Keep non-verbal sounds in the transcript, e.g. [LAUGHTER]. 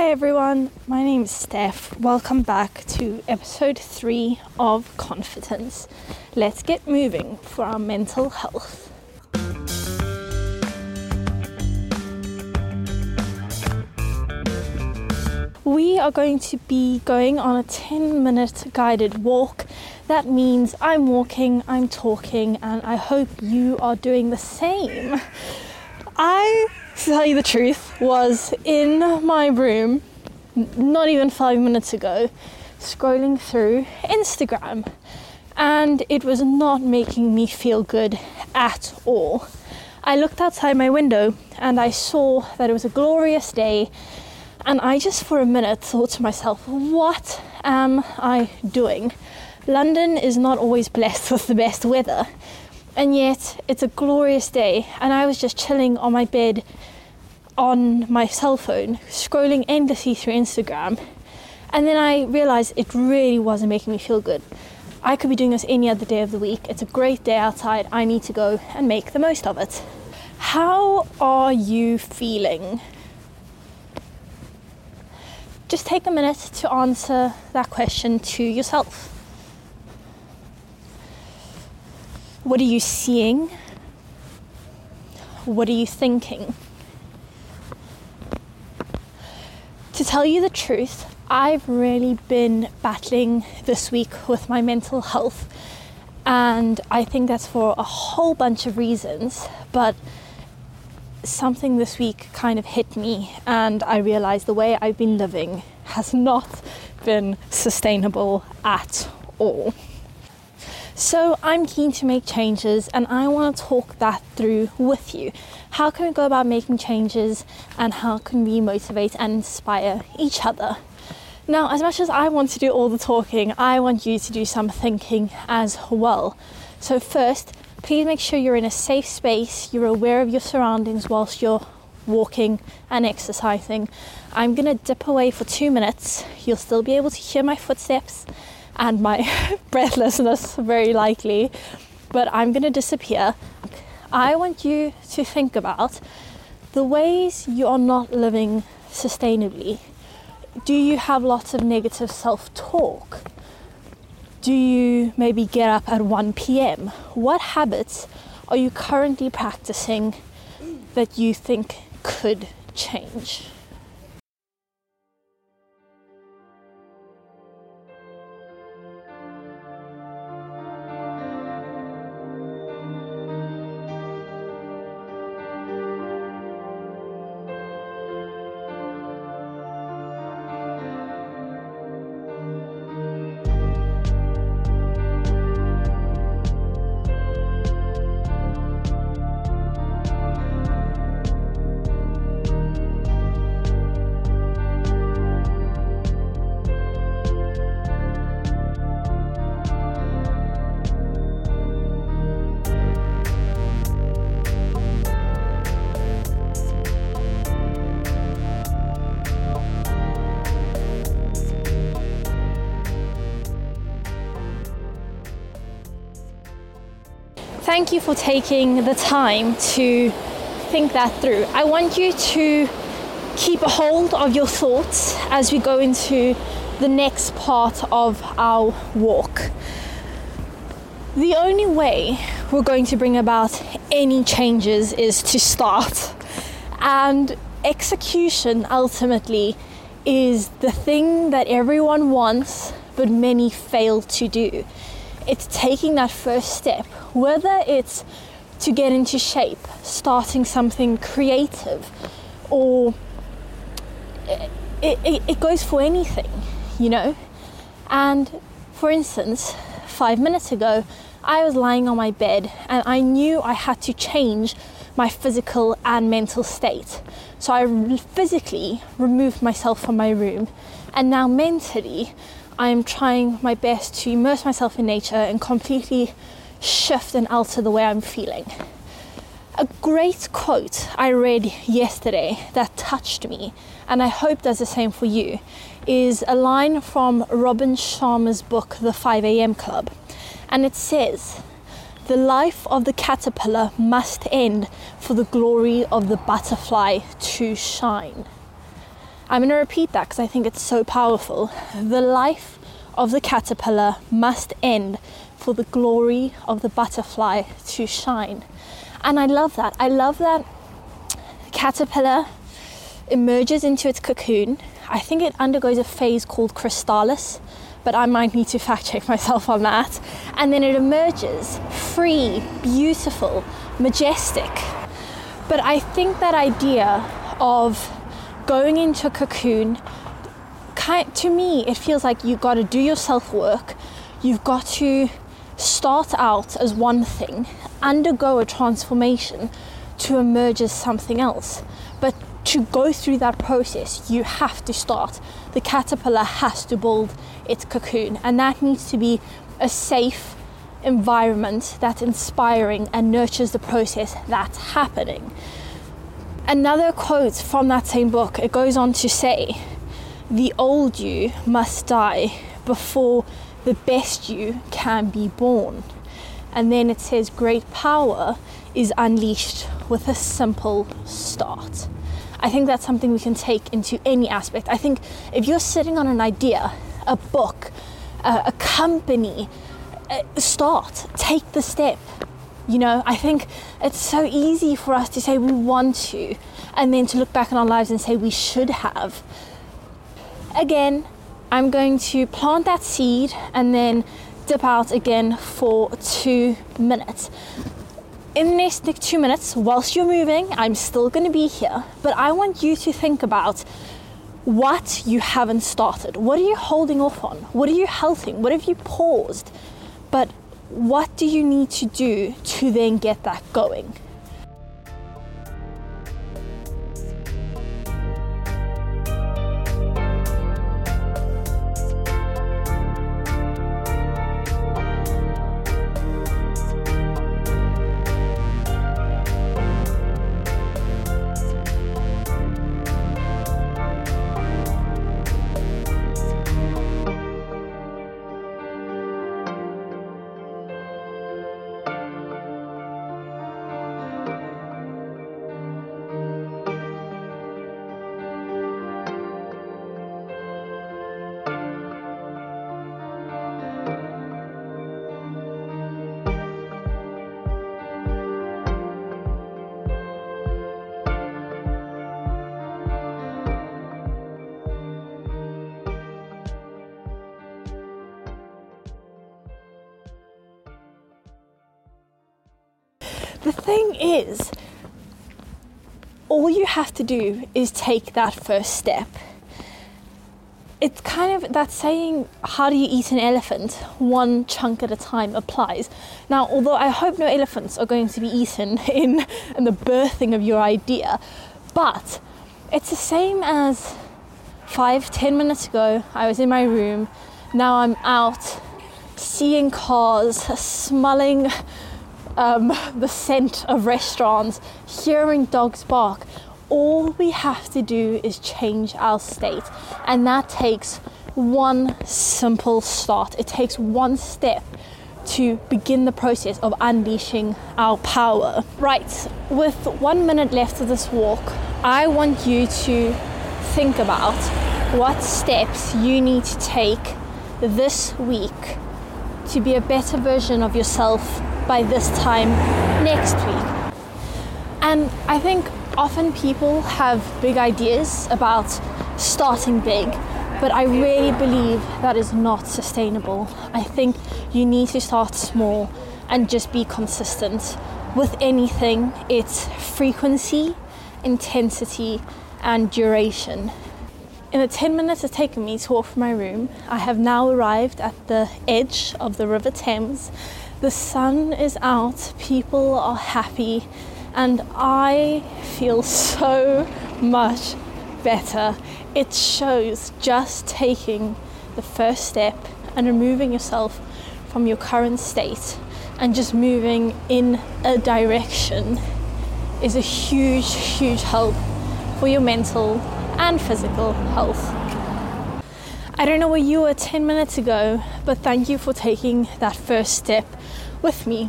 Hi everyone, my name is Steph. Welcome back to episode 3 of Confidence. Let's get moving for our mental health. We are going to be going on a 10 minute guided walk. That means I'm walking, I'm talking, and I hope you are doing the same. I, to tell you the truth, was in my room not even five minutes ago scrolling through Instagram and it was not making me feel good at all. I looked outside my window and I saw that it was a glorious day, and I just for a minute thought to myself, what am I doing? London is not always blessed [LAUGHS] with the best weather, and yet it's a glorious day and i was just chilling on my bed on my cell phone scrolling endlessly through instagram and then i realized it really wasn't making me feel good. I could be doing this any other day of the week. It's a great day outside. I need to go and make the most of it. How are you feeling? Just take a minute to answer that question to yourself What are you seeing? What are you thinking? To tell you the truth, I've really been battling this week with my mental health, and I think that's for a whole bunch of reasons. But something this week kind of hit me, and I realized the way I've been living has not been sustainable at all. So I'm keen to make changes and I want to talk that through with you. How can we go about making changes and how can we motivate and inspire each other? Now, as much as I want to do all the talking, I want you to do some thinking as well. So, first, please make sure you're in a safe space, you're aware of your surroundings whilst you're walking and exercising. I'm going to dip away for two minutes. You'll still be able to hear my footsteps and my [LAUGHS] breathlessness, very likely. But I'm going to disappear. I want you to think about the ways you are not living sustainably. Do you have lots of negative self talk? Do you maybe get up at 1 p.m.? What habits are you currently practicing that you think could change? Thank you for taking the time to think that through. I want you to keep a hold of your thoughts as we go into the next part of our walk. The only way we're going to bring about any changes is to start. And execution ultimately is the thing that everyone wants but many fail to do it's taking that first step, whether it's to get into shape, starting something creative, or it, it, it goes for anything, you know? And for instance, five minutes ago, I was lying on my bed and I knew I had to change my physical and mental state. So I physically removed myself from my room, and now mentally, I am trying my best to immerse myself in nature and completely shift and alter the way I'm feeling. A great quote I read yesterday that touched me, and I hope does the same for you, is a line from Robin Sharma's book, The 5 a.m. Club. And it says, The life of the caterpillar must end for the glory of the butterfly to shine. I'm going to repeat that because I think it's so powerful. The life of the caterpillar must end for the glory of the butterfly to shine. And I love that. I love that caterpillar emerges into its cocoon. I think it undergoes a phase called chrysalis, but I might need to fact check [LAUGHS] myself on that. And then it emerges free, beautiful, majestic. But I think that idea of going into a cocoon, to me, it feels like you've got to do your self work. You've got to start out as one thing, undergo a transformation to emerge as something else. But to go through that process, you have to start. The caterpillar has to build its cocoon, and that needs to be a safe environment that's inspiring and nurtures the process that's happening. Another quote from that same book, it goes on to say, The old you must die before the best you can be born. And then it says, Great power is unleashed with a simple start. I think that's something we can take into any aspect. I think if you're sitting on an idea, a book, a, a company, uh, start, take the step. You know, I think it's so easy for us to say we want to and then to look back on our lives and say we should have. Again, I'm going to plant that seed and then dip out again for two minutes. In the next two minutes, whilst you're moving, I'm still going to be here, but I want you to think about what you haven't started. What are you holding off on? What are you halting? What have you paused? But what do you need to do to then get that going? The thing is, all you have to do is take that first step. It's kind of that saying, how do you eat an elephant? One chunk at a time applies. Now, although I hope no elephants are going to be eaten [LAUGHS] in, in the birthing of your idea, but it's the same as five, ten minutes ago, I was in my room, now I'm out seeing cars, smelling um, the scent of restaurants, hearing dogs bark. All we have to do is change our state, and that takes one simple start. It takes one step to begin the process of unleashing our power. Right, with one minute left of this walk, I want you to think about what steps you need to take this week to be a better version of yourself by this time next week. And I think often people have big ideas about starting big, but I really believe that is not sustainable. I think you need to start small and just be consistent. With anything, it's frequency, intensity, and duration. In the 10 minutes it's taken me to walk from my room, I have now arrived at the edge of the River Thames the sun is out, people are happy, and I feel so much better. It shows just taking the first step and removing yourself from your current state and just moving in a direction is a huge, huge help for your mental and physical health. I don't know where you were 10 minutes ago, but thank you for taking that first step with me.